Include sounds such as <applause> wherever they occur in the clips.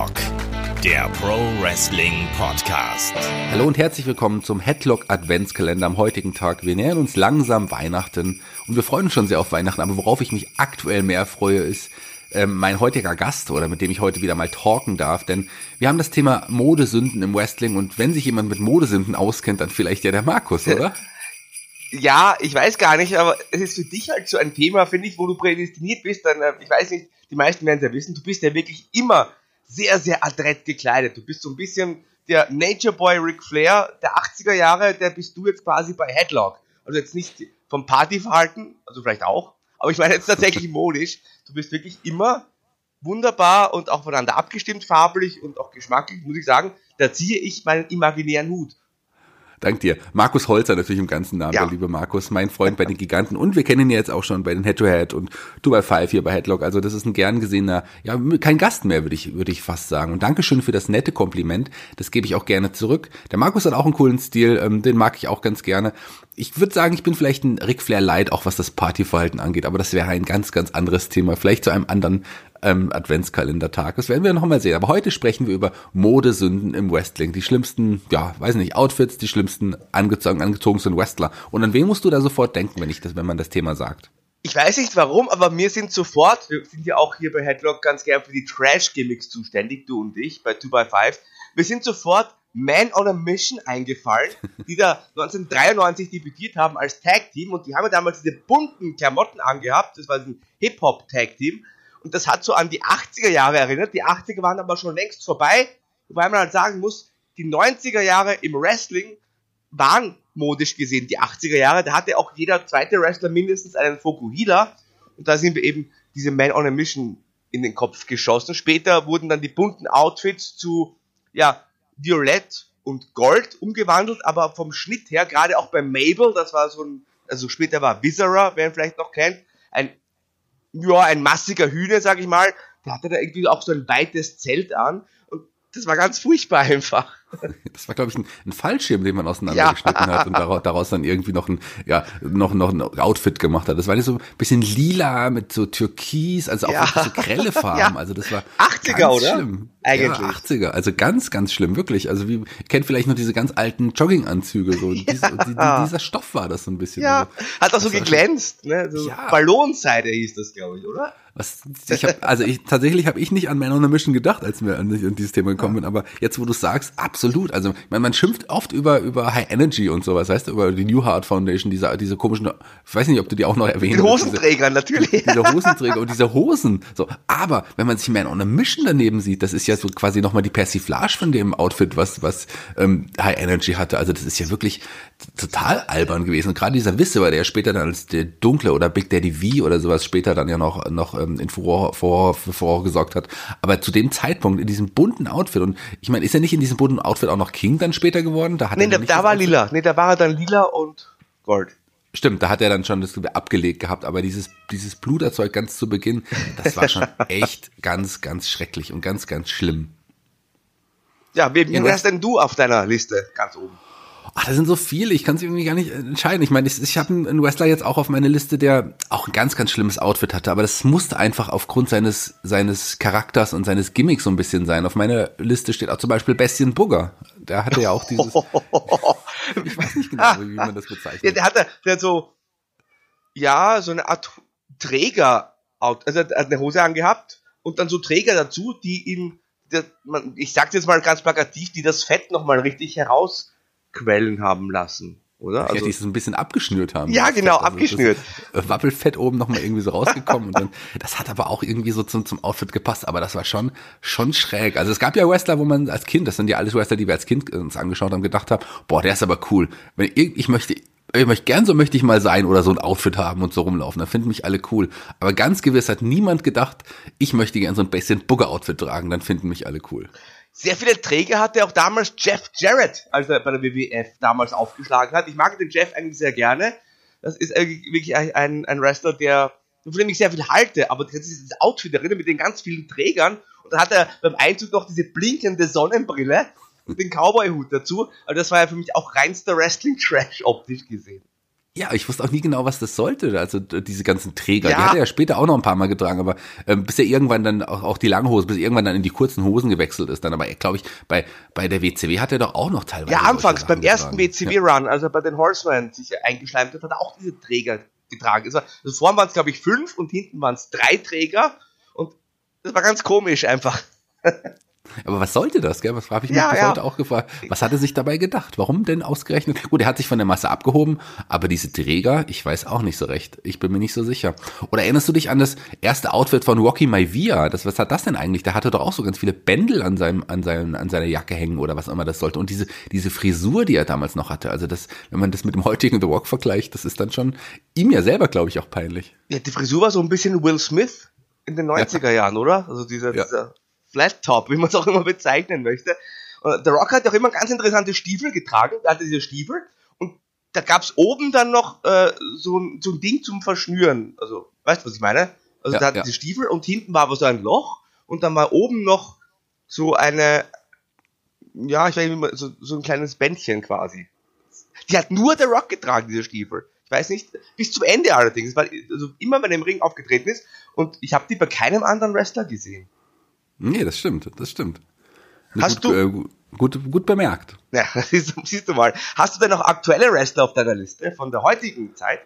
Headlock, der Pro Wrestling Podcast. Hallo und herzlich willkommen zum Headlock Adventskalender am heutigen Tag. Wir nähern uns langsam Weihnachten und wir freuen uns schon sehr auf Weihnachten, aber worauf ich mich aktuell mehr freue, ist äh, mein heutiger Gast oder mit dem ich heute wieder mal talken darf, denn wir haben das Thema Modesünden im Wrestling und wenn sich jemand mit Modesünden auskennt, dann vielleicht ja der Markus, oder? <laughs> Ja, ich weiß gar nicht, aber es ist für dich halt so ein Thema, finde ich, wo du prädestiniert bist, dann, äh, ich weiß nicht, die meisten werden es ja wissen, du bist ja wirklich immer sehr, sehr adrett gekleidet. Du bist so ein bisschen der Nature Boy Ric Flair der 80er Jahre, der bist du jetzt quasi bei Headlock. Also jetzt nicht vom Partyverhalten, also vielleicht auch, aber ich meine jetzt tatsächlich <laughs> modisch. Du bist wirklich immer wunderbar und auch voneinander abgestimmt, farblich und auch geschmacklich, muss ich sagen, da ziehe ich meinen imaginären Hut. Dank dir. Markus Holzer natürlich im ganzen Namen, ja. der liebe Markus, mein Freund bei den Giganten. Und wir kennen ihn jetzt auch schon bei den Head-to-Head -Head und du bei Five hier bei Headlock. Also das ist ein gern gesehener, ja, kein Gast mehr, würde ich, würde ich fast sagen. Und Dankeschön für das nette Kompliment. Das gebe ich auch gerne zurück. Der Markus hat auch einen coolen Stil, ähm, den mag ich auch ganz gerne. Ich würde sagen, ich bin vielleicht ein Ric Flair Light, auch was das Partyverhalten angeht, aber das wäre ein ganz, ganz anderes Thema. Vielleicht zu einem anderen ähm, Adventskalendertag. Das werden wir noch mal sehen. Aber heute sprechen wir über Modesünden im Wrestling. Die schlimmsten, ja, weiß nicht, Outfits, die schlimmsten angezogen, angezogensten Wrestler. Und an wen musst du da sofort denken, wenn ich das, wenn man das Thema sagt? Ich weiß nicht warum, aber mir sind sofort, wir sind ja auch hier bei Headlock ganz gern für die Trash-Gimmicks zuständig, du und ich, bei 2x5. Wir sind sofort Man on a Mission eingefallen, die da <laughs> 1993 debütiert haben als Tag-Team und die haben ja damals diese bunten Klamotten angehabt, das war ein Hip-Hop-Tag-Team und das hat so an die 80er Jahre erinnert. Die 80er waren aber schon längst vorbei, wobei man halt sagen muss, die 90er Jahre im Wrestling waren modisch gesehen die 80er Jahre. Da hatte auch jeder zweite Wrestler mindestens einen Fokuhila und da sind wir eben diese Man on a Mission in den Kopf geschossen. Später wurden dann die bunten Outfits zu ja, Violett und Gold umgewandelt, aber vom Schnitt her, gerade auch bei Mabel, das war so ein, also später war Viscera, wer ihn vielleicht noch kennt, ein ja, ein massiger Hühner, sag ich mal, der hatte da irgendwie auch so ein weites Zelt an das war ganz furchtbar einfach. <laughs> Das war, glaube ich, ein, ein, Fallschirm, den man auseinandergeschnitten ja. hat und daraus, daraus, dann irgendwie noch ein, ja, noch, noch ein Outfit gemacht hat. Das war nicht so ein bisschen lila mit so Türkis, also auch ja. so grelle <laughs> Farben. Ja. Also das war 80er, oder? Schlimm. Eigentlich. Ja, 80er, also ganz, ganz schlimm, wirklich. Also wie, kennt vielleicht noch diese ganz alten Jogginganzüge, so. <laughs> Dies, die, die, dieser Stoff war das so ein bisschen. Ja, also, hat auch so geglänzt, ne? So ja. Ballonseide hieß das, glaube ich, oder? Was, ich hab, also ich, tatsächlich habe ich nicht an Man on a Mission gedacht, als wir an, an dieses Thema gekommen sind, aber jetzt, wo du sagst, absolut. Also man, man schimpft oft über, über High Energy und sowas, weißt du, über die New Heart Foundation, diese, diese komischen, ich weiß nicht, ob du die auch noch erwähnt hast. Die Hosenträger, diese, natürlich. <laughs> Diese Hosenträger und diese Hosen. So, aber wenn man sich Man on a Mission daneben sieht, das ist ja so quasi nochmal die Persiflage von dem Outfit, was, was ähm, High Energy hatte. Also das ist ja wirklich total albern gewesen. Und gerade dieser Wisse, weil der später dann als der Dunkle oder Big Daddy V oder sowas später dann ja noch, noch ähm, in Furore, Furore, Furore gesorgt hat. Aber zu dem Zeitpunkt in diesem bunten Outfit und ich meine, ist er nicht in diesem bunten Outfit auch noch King dann später geworden? Da hat nee, er da, da war lila. Nee, da war er dann lila und Gold. Stimmt, da hat er dann schon das abgelegt gehabt, aber dieses, dieses Bluterzeug ganz zu Beginn, das war schon <laughs> echt ganz, ganz schrecklich und ganz, ganz schlimm. Ja, wen ja, wärst denn du auf deiner Liste ganz oben? Ach, da sind so viele, ich kann es irgendwie gar nicht entscheiden. Ich meine, ich, ich habe einen Wrestler jetzt auch auf meine Liste, der auch ein ganz, ganz schlimmes Outfit hatte, aber das musste einfach aufgrund seines, seines Charakters und seines Gimmicks so ein bisschen sein. Auf meiner Liste steht auch zum Beispiel Bestien Bugger. Der hatte ja auch dieses. <laughs> ich weiß nicht genau, wie man das bezeichnet. Ja, der hatte der hat so, ja, so eine Art Träger, also er hat eine Hose angehabt und dann so Träger dazu, die ihn, der, man, ich sag's jetzt mal ganz plakativ, die das Fett nochmal richtig heraus Quellen haben lassen, oder? Also, ja, die es ein bisschen abgeschnürt haben. Ja, genau. Also abgeschnürt. Wappelfett oben nochmal irgendwie so rausgekommen und dann, <laughs> das hat aber auch irgendwie so zum, zum Outfit gepasst, aber das war schon, schon schräg. Also es gab ja Wrestler, wo man als Kind, das sind ja alles Wrestler, die wir als Kind uns angeschaut haben, gedacht haben, boah, der ist aber cool. Wenn ich, ich möchte, ich möchte gern so möchte ich mal sein oder so ein Outfit haben und so rumlaufen. Da finden mich alle cool. Aber ganz gewiss hat niemand gedacht, ich möchte gern so ein bisschen Bugger-Outfit tragen, dann finden mich alle cool. Sehr viele Träger hatte auch damals Jeff Jarrett, als er bei der WWF damals aufgeschlagen hat. Ich mag den Jeff eigentlich sehr gerne. Das ist wirklich ein, ein Wrestler, der, von dem ich sehr viel halte, aber das ist das Outfit erinnert mit den ganz vielen Trägern. Und dann hat er beim Einzug noch diese blinkende Sonnenbrille und den Cowboy-Hut dazu. Also das war ja für mich auch reinster Wrestling-Trash optisch gesehen. Ja, ich wusste auch nie genau, was das sollte. Also diese ganzen Träger. Ja. Die hat er ja später auch noch ein paar Mal getragen, aber ähm, bis er irgendwann dann auch, auch die Langhose, bis er irgendwann dann in die kurzen Hosen gewechselt ist. Dann aber, glaube ich, bei, bei der WCW hat er doch auch noch teilweise. Ja, anfangs, beim ersten WCW-Run, ja. als er bei den Horsemen sich eingeschleimt hat, hat er auch diese Träger getragen. Also, also vorne waren es, glaube ich, fünf und hinten waren es drei Träger. Und das war ganz komisch einfach. <laughs> Aber was sollte das, gell? Was habe ich mich ja, bis ja. heute auch gefragt. Was hat er sich dabei gedacht? Warum denn ausgerechnet? Gut, er hat sich von der Masse abgehoben, aber diese Träger, ich weiß auch nicht so recht. Ich bin mir nicht so sicher. Oder erinnerst du dich an das erste Outfit von Rocky Maivia? Das, was hat das denn eigentlich? Der hatte doch auch so ganz viele Bändel an seinem, an seinem, an seiner Jacke hängen oder was immer das sollte. Und diese, diese Frisur, die er damals noch hatte. Also das, wenn man das mit dem heutigen The Rock vergleicht, das ist dann schon ihm ja selber, glaube ich, auch peinlich. Ja, die Frisur war so ein bisschen Will Smith in den 90er Jahren, oder? Also dieser, ja. dieser Flat Top, wie man es auch immer bezeichnen möchte. Und der Rock hat auch immer ganz interessante Stiefel getragen. Er hatte diese Stiefel und da gab es oben dann noch äh, so, ein, so ein Ding zum Verschnüren. Also, weißt du, was ich meine? Also, ja, da hat ja. diese Stiefel und hinten war aber so ein Loch und dann war oben noch so eine, ja, ich weiß nicht, so, so ein kleines Bändchen quasi. Die hat nur der Rock getragen, diese Stiefel. Ich weiß nicht, bis zum Ende allerdings, weil also immer wenn er im Ring aufgetreten ist und ich habe die bei keinem anderen Wrestler gesehen. Nee, das stimmt, das stimmt. Hast gut, du äh, gut, gut bemerkt. Ja, <laughs> siehst du, siehst du mal. Hast du denn noch aktuelle Wrestler auf deiner Liste von der heutigen Zeit?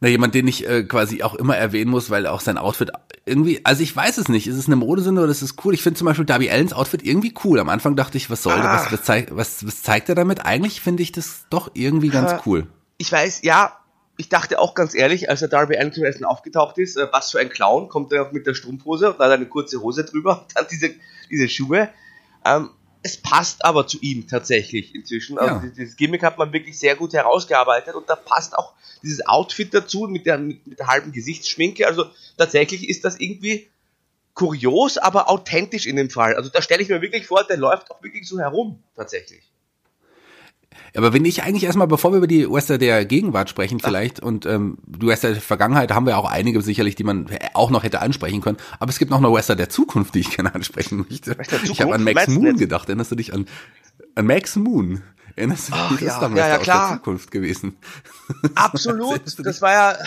Na, jemand, den ich äh, quasi auch immer erwähnen muss, weil auch sein Outfit irgendwie, also ich weiß es nicht, ist es eine Modesünde oder ist es cool? Ich finde zum Beispiel Darby Allens Outfit irgendwie cool. Am Anfang dachte ich, was soll ah. was, was, zeig, was, was zeigt er damit? Eigentlich finde ich das doch irgendwie ganz cool. Ich weiß, ja, ich dachte auch ganz ehrlich, als der Darby ersten aufgetaucht ist, äh, was für ein Clown, kommt er mit der Strumpfhose und hat eine kurze Hose drüber und <laughs> dann diese, diese Schuhe. Ähm, es passt aber zu ihm tatsächlich inzwischen. Also ja. dieses Gimmick hat man wirklich sehr gut herausgearbeitet und da passt auch dieses Outfit dazu mit der, mit, mit der halben Gesichtsschminke. Also tatsächlich ist das irgendwie kurios, aber authentisch in dem Fall. Also da stelle ich mir wirklich vor, der läuft auch wirklich so herum, tatsächlich. Aber wenn ich eigentlich erstmal, bevor wir über die Wester der Gegenwart sprechen vielleicht Ach. und ähm, die Wester der Vergangenheit haben wir auch einige sicherlich, die man auch noch hätte ansprechen können. Aber es gibt noch eine Wester der Zukunft, die ich gerne ansprechen möchte. Ich habe an Max Moon gedacht. Erinnerst du dich an, an Max Moon? Erinnerst du dich? Ach, das ja, ist ja, ja, klar. aus der Zukunft gewesen. Absolut. das war ja,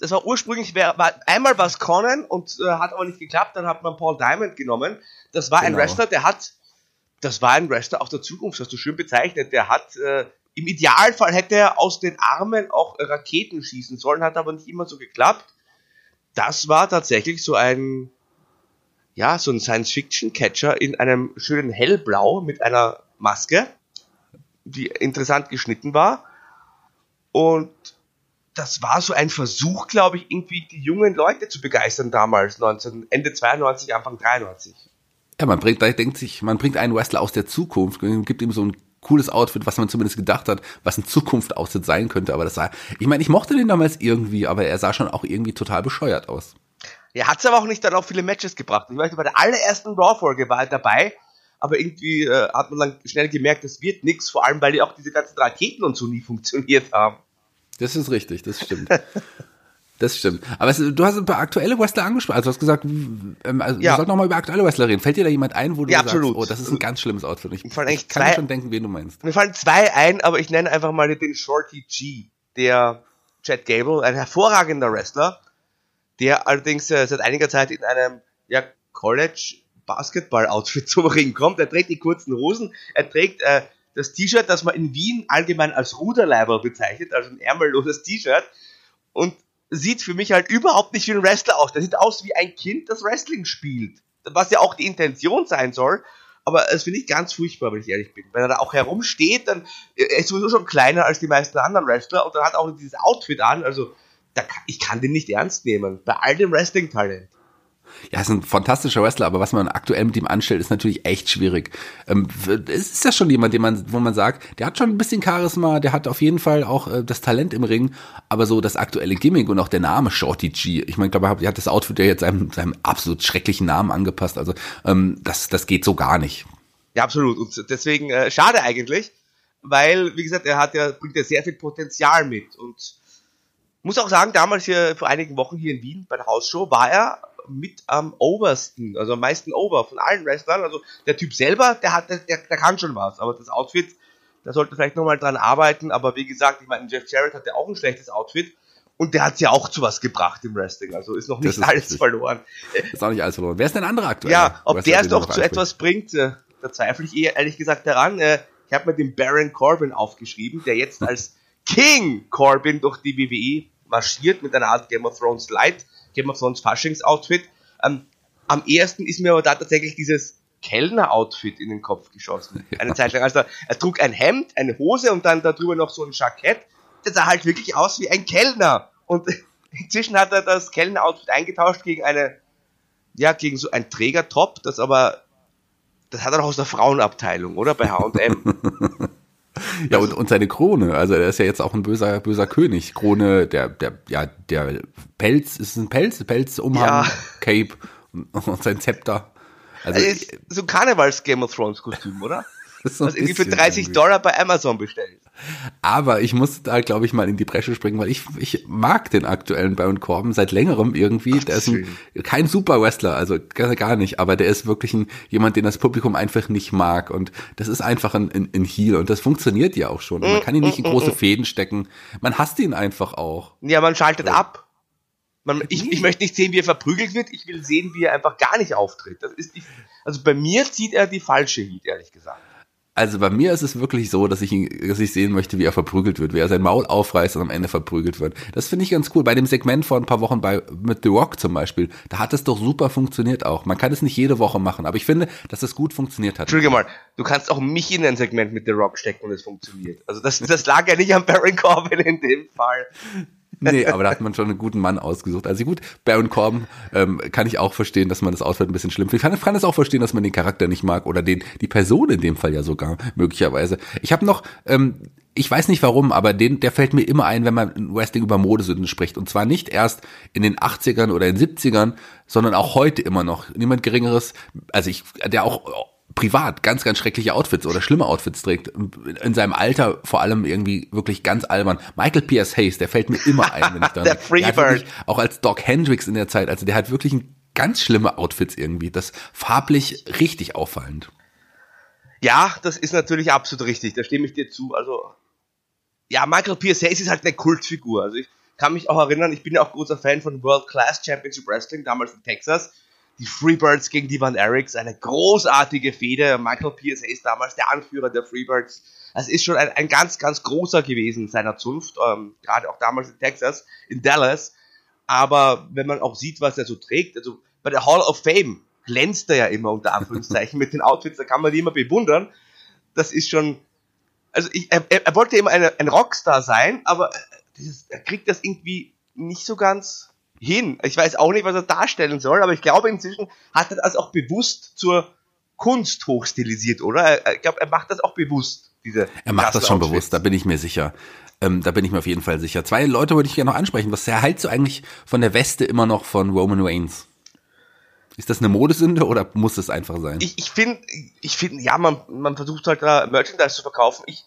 das war ursprünglich, war, einmal was Conan und äh, hat aber nicht geklappt. Dann hat man Paul Diamond genommen. Das war genau. ein Wrestler, der hat das war ein Wrestler auch der Zukunft, hast du schön bezeichnet. Der hat, äh, im Idealfall hätte er aus den Armen auch Raketen schießen sollen, hat aber nicht immer so geklappt. Das war tatsächlich so ein, ja, so ein Science-Fiction-Catcher in einem schönen Hellblau mit einer Maske, die interessant geschnitten war. Und das war so ein Versuch, glaube ich, irgendwie die jungen Leute zu begeistern damals, 19, Ende 92, Anfang 93. Ja, man bringt, denkt sich, man bringt einen Wrestler aus der Zukunft, gibt ihm so ein cooles Outfit, was man zumindest gedacht hat, was in Zukunft Outfit sein könnte. Aber das sah, ich meine, ich mochte den damals irgendwie, aber er sah schon auch irgendwie total bescheuert aus. Er hat aber auch nicht dann auch viele Matches gebracht. Ich weiß, bei der allerersten Raw-Folge war er dabei, aber irgendwie äh, hat man dann schnell gemerkt, das wird nichts, vor allem weil die auch diese ganzen Raketen und so nie funktioniert haben. Das ist richtig, das stimmt. <laughs> Das stimmt. Aber es, du hast ein paar aktuelle Wrestler angesprochen. Also du hast gesagt, ähm, also ja. wir sollten nochmal über aktuelle Wrestler reden. Fällt dir da jemand ein, wo du ja, sagst, absolut. oh, das ist ein ganz schlimmes Outfit. Ich, ich kann zwei, schon denken, wen du meinst. Mir fallen zwei ein, aber ich nenne einfach mal den Shorty G, der Chad Gable, ein hervorragender Wrestler, der allerdings äh, seit einiger Zeit in einem ja, College Basketball Outfit <laughs> zum Ring kommt. Er trägt die kurzen Hosen, er trägt äh, das T-Shirt, das man in Wien allgemein als Ruderleiber bezeichnet, also ein ärmelloses T-Shirt. Und sieht für mich halt überhaupt nicht wie ein Wrestler aus. Der sieht aus wie ein Kind, das Wrestling spielt. Was ja auch die Intention sein soll. Aber das finde ich ganz furchtbar, wenn ich ehrlich bin. Wenn er da auch herumsteht, dann er ist sowieso schon kleiner als die meisten anderen Wrestler und dann hat auch dieses Outfit an. Also da, ich kann den nicht ernst nehmen. Bei all dem Wrestling-Talent ja, ist ein fantastischer Wrestler, aber was man aktuell mit ihm anstellt, ist natürlich echt schwierig. Ähm, ist das schon jemand, den man, wo man sagt, der hat schon ein bisschen Charisma, der hat auf jeden Fall auch äh, das Talent im Ring, aber so das aktuelle Gimmick und auch der Name Shorty G, ich meine, glaube, er hat das Outfit ja jetzt seinem, seinem absolut schrecklichen Namen angepasst, also ähm, das, das geht so gar nicht. Ja, absolut. Und deswegen äh, schade eigentlich, weil, wie gesagt, er hat ja, bringt ja sehr viel Potenzial mit und muss auch sagen, damals hier vor einigen Wochen hier in Wien bei der Hausshow war er mit am obersten, also am meisten over von allen Wrestlern. Also der Typ selber, der hat, der, der kann schon was, aber das Outfit, Da sollte vielleicht nochmal dran arbeiten, aber wie gesagt, ich meine, Jeff Jarrett hat ja auch ein schlechtes Outfit und der hat ja auch zu was gebracht im Wrestling. Also ist noch nicht ist alles richtig. verloren. Ist auch nicht alles verloren. Wer ist denn andere aktuell? Ja, ob der es doch zu etwas bringt, äh, da zweifle ich eher ehrlich gesagt daran. Äh, ich habe mir den Baron Corbin aufgeschrieben, der jetzt <laughs> als King Corbin durch die WWE marschiert mit einer Art Game of Thrones Light, Game of Thrones Faschings-Outfit. Ähm, am ersten ist mir aber da tatsächlich dieses Kellner-Outfit in den Kopf geschossen. <laughs> Eine Zeit lang. Also er trug ein Hemd, eine Hose und dann darüber noch so ein Jackett. Das sah halt wirklich aus wie ein Kellner. Und <laughs> inzwischen hat er das Kellner-Outfit eingetauscht gegen eine, ja, gegen so ein Trägertop, das aber, das hat er auch aus der Frauenabteilung, oder? Bei H&M. <laughs> <laughs> Ja, und, und seine Krone, also er ist ja jetzt auch ein böser, böser König. Krone, der, der, ja, der Pelz, ist es ein Pelz? Pelz, Umhang, ja. Cape und, sein Zepter. Also, also so ein Karnevals-Game of Thrones Kostüm, oder? <laughs> So was irgendwie für 30 irgendwie. Dollar bei Amazon bestellt. Aber ich muss da, glaube ich, mal in die Bresche springen, weil ich, ich mag den aktuellen Baron Corbin seit längerem irgendwie. Ach, der ist ein, kein Super Wrestler, also gar nicht, aber der ist wirklich ein, jemand, den das Publikum einfach nicht mag. Und das ist einfach ein, ein, ein Heel und das funktioniert ja auch schon. Und man kann ihn nicht in große Fäden stecken. Man hasst ihn einfach auch. Ja, man schaltet ja. ab. Man, ich, ich möchte nicht sehen, wie er verprügelt wird, ich will sehen, wie er einfach gar nicht auftritt. Das ist nicht, also bei mir zieht er die falsche Heat, ehrlich gesagt. Also bei mir ist es wirklich so, dass ich ihn, dass ich sehen möchte, wie er verprügelt wird, wie er sein Maul aufreißt und am Ende verprügelt wird. Das finde ich ganz cool. Bei dem Segment vor ein paar Wochen bei mit The Rock zum Beispiel, da hat es doch super funktioniert auch. Man kann es nicht jede Woche machen, aber ich finde, dass es gut funktioniert hat. Entschuldige mal, du kannst auch mich in ein Segment mit The Rock stecken und es funktioniert. Also das, das lag ja nicht am Baron Corbin in dem Fall. Nee, aber da hat man schon einen guten Mann ausgesucht. Also gut, Baron Corbin ähm, kann ich auch verstehen, dass man das Outfit ein bisschen schlimm findet. Ich kann, kann es auch verstehen, dass man den Charakter nicht mag oder den die Person in dem Fall ja sogar möglicherweise. Ich habe noch ähm, ich weiß nicht warum, aber den, der fällt mir immer ein, wenn man in Wrestling über Modesünden spricht. Und zwar nicht erst in den 80ern oder in den 70ern, sondern auch heute immer noch. Niemand Geringeres, also ich, der auch privat ganz, ganz schreckliche Outfits oder schlimme Outfits trägt. In seinem Alter vor allem irgendwie wirklich ganz albern. Michael P.S. Hayes, der fällt mir immer ein, wenn ich <laughs> da. der Freebird. Auch als Doc Hendricks in der Zeit, also der hat wirklich ein ganz schlimme Outfits irgendwie. Das farblich richtig auffallend. Ja, das ist natürlich absolut richtig. Da stimme ich dir zu. Also, ja, Michael P.S. Hayes ist halt eine Kultfigur. Also ich kann mich auch erinnern, ich bin ja auch großer Fan von World Class Championship Wrestling, damals in Texas die Freebirds gegen die Van Erics, eine großartige Fehde. Michael Pierce ist damals der Anführer der Freebirds. Es ist schon ein, ein, ganz, ganz großer gewesen seiner Zunft, ähm, gerade auch damals in Texas, in Dallas. Aber wenn man auch sieht, was er so trägt, also bei der Hall of Fame glänzt er ja immer unter Anführungszeichen <laughs> mit den Outfits, da kann man die immer bewundern. Das ist schon, also ich, er, er wollte immer eine, ein Rockstar sein, aber dieses, er kriegt das irgendwie nicht so ganz hin. Ich weiß auch nicht, was er darstellen soll, aber ich glaube, inzwischen hat er das auch bewusst zur Kunst hochstilisiert, oder? Ich glaube, er macht das auch bewusst, diese. Er macht das schon Outfits. bewusst, da bin ich mir sicher. Ähm, da bin ich mir auf jeden Fall sicher. Zwei Leute würde ich gerne noch ansprechen. Was erhältst du eigentlich von der Weste immer noch von Roman Reigns? Ist das eine Modesünde oder muss es einfach sein? Ich, ich finde, ich finde, ja, man, man versucht halt da Merchandise zu verkaufen. Ich,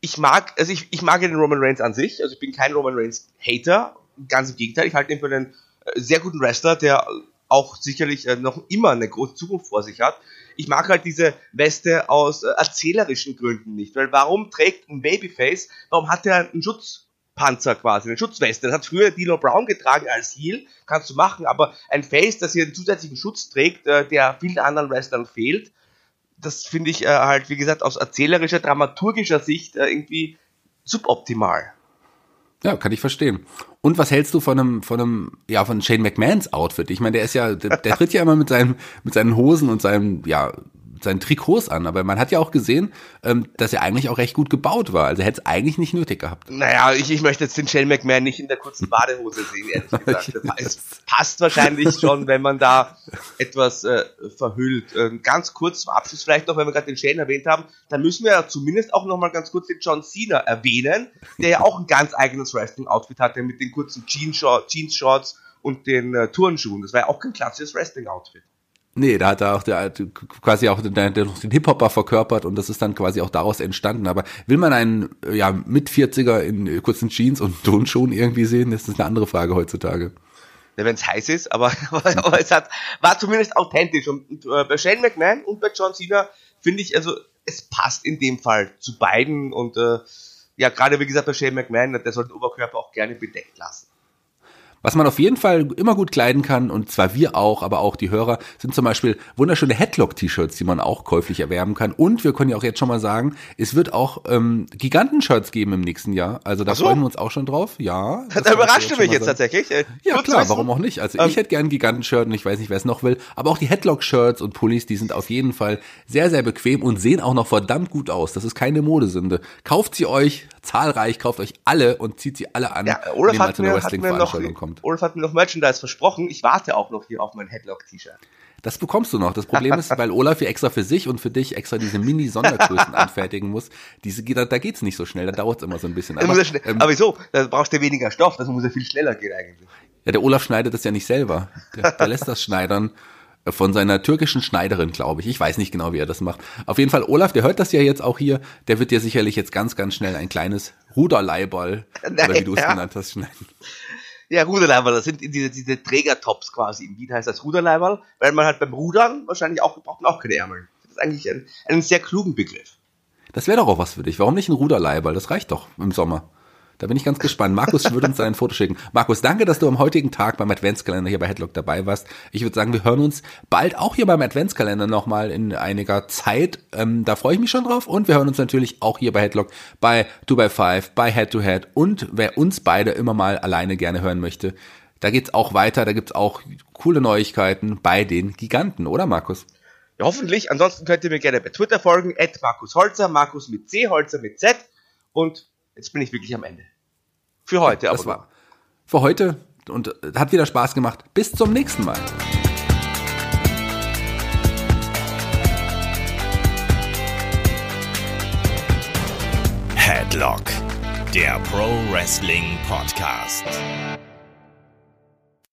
ich mag, also ich, ich mag den Roman Reigns an sich. Also ich bin kein Roman Reigns Hater ganz im Gegenteil, ich halte ihn für einen äh, sehr guten Wrestler, der auch sicherlich äh, noch immer eine große Zukunft vor sich hat. Ich mag halt diese Weste aus äh, erzählerischen Gründen nicht, weil warum trägt ein Babyface, warum hat er einen Schutzpanzer quasi, eine Schutzweste? Das hat früher Dino Brown getragen als Heel, kannst du machen, aber ein Face, das hier einen zusätzlichen Schutz trägt, der vielen anderen Wrestlern fehlt, das finde ich halt, wie gesagt, aus erzählerischer, dramaturgischer Sicht irgendwie suboptimal. Ja, kann ich verstehen. Und was hältst du von einem, von einem, ja, von Shane McMahons Outfit? Ich meine, der ist ja, der, der tritt ja immer mit seinen, mit seinen Hosen und seinem, ja, seinen Trikots an, aber man hat ja auch gesehen, ähm, dass er eigentlich auch recht gut gebaut war. Also er hätte es eigentlich nicht nötig gehabt. Naja, ich, ich möchte jetzt den Shane McMahon nicht in der kurzen Badehose sehen, ehrlich <laughs> gesagt. Es passt wahrscheinlich schon, wenn man da etwas äh, verhüllt. Äh, ganz kurz zum Abschluss vielleicht noch, wenn wir gerade den Shane erwähnt haben, dann müssen wir ja zumindest auch noch mal ganz kurz den John Cena erwähnen, der ja auch ein ganz eigenes Wrestling-Outfit hatte mit den kurzen Jeans-Shorts und den äh, Turnschuhen. Das war ja auch kein klassisches Wrestling-Outfit. Nee, da hat er auch der, quasi auch den, den Hip-Hopper verkörpert und das ist dann quasi auch daraus entstanden. Aber will man einen ja, mit 40er in kurzen Jeans und <laughs> Turnschuhen irgendwie sehen, das ist eine andere Frage heutzutage. Ja, wenn es heiß ist, <laughs> aber, aber, es hat, war zumindest authentisch. Und, und äh, bei Shane McMahon und bei John Cena finde ich, also es passt in dem Fall zu beiden und äh, ja, gerade wie gesagt, bei Shane McMahon, der soll den Oberkörper auch gerne bedeckt lassen. Was man auf jeden Fall immer gut kleiden kann, und zwar wir auch, aber auch die Hörer, sind zum Beispiel wunderschöne Headlock-T-Shirts, die man auch käuflich erwerben kann. Und wir können ja auch jetzt schon mal sagen, es wird auch ähm, Giganten-Shirts geben im nächsten Jahr. Also da so. freuen wir uns auch schon drauf. Ja. Da überrascht du mich jetzt tatsächlich. Ja, Kurz klar, warum auch nicht? Also ähm, ich hätte gern ein Giganten-Shirt und ich weiß nicht, wer es noch will. Aber auch die Headlock-Shirts und Pullis, die sind auf jeden Fall sehr, sehr bequem und sehen auch noch verdammt gut aus. Das ist keine Modesünde. Kauft sie euch zahlreich, kauft euch alle und zieht sie alle an, ja, Olaf wenn ihr mal zu einer Wrestling-Veranstaltung kommt kommt. Olaf hat mir noch Merchandise versprochen. Ich warte auch noch hier auf mein Headlock-T-Shirt. Das bekommst du noch. Das Problem ist, <laughs> weil Olaf hier extra für sich und für dich extra diese Mini-Sondergrößen <laughs> anfertigen muss, diese, da, da geht's nicht so schnell, da dauert's immer so ein bisschen. Aber, ähm, aber wieso? Da brauchst du weniger Stoff, das muss ja viel schneller gehen eigentlich. Ja, der Olaf schneidet das ja nicht selber. Der, der lässt das schneidern von seiner türkischen Schneiderin, glaube ich. Ich weiß nicht genau, wie er das macht. Auf jeden Fall, Olaf, der hört das ja jetzt auch hier, der wird dir sicherlich jetzt ganz, ganz schnell ein kleines Ruderleiball, <laughs> Nein, oder wie du es ja. genannt hast, schneiden. Ja, Ruderleiberl, das sind diese, diese Trägertops quasi. Im Wien heißt das Ruderleiberl, weil man halt beim Rudern wahrscheinlich auch, braucht man auch keine Ärmel. Das ist eigentlich ein, ein sehr klugen Begriff. Das wäre doch auch was für dich. Warum nicht ein Ruderleiberl? Das reicht doch im Sommer. Da bin ich ganz gespannt. Markus würde uns ein Foto schicken. Markus, danke, dass du am heutigen Tag beim Adventskalender hier bei Headlock dabei warst. Ich würde sagen, wir hören uns bald auch hier beim Adventskalender nochmal in einiger Zeit. Ähm, da freue ich mich schon drauf. Und wir hören uns natürlich auch hier bei Headlock, bei 2x5, bei Head to Head. Und wer uns beide immer mal alleine gerne hören möchte, da geht's auch weiter. Da gibt's auch coole Neuigkeiten bei den Giganten, oder Markus? Ja, hoffentlich. Ansonsten könnt ihr mir gerne bei Twitter folgen, Markus Holzer, Markus mit C, Holzer mit Z. Und jetzt bin ich wirklich am Ende. Für heute ja, das aber. War für heute und hat wieder Spaß gemacht. Bis zum nächsten Mal. Headlock, der Pro Wrestling Podcast.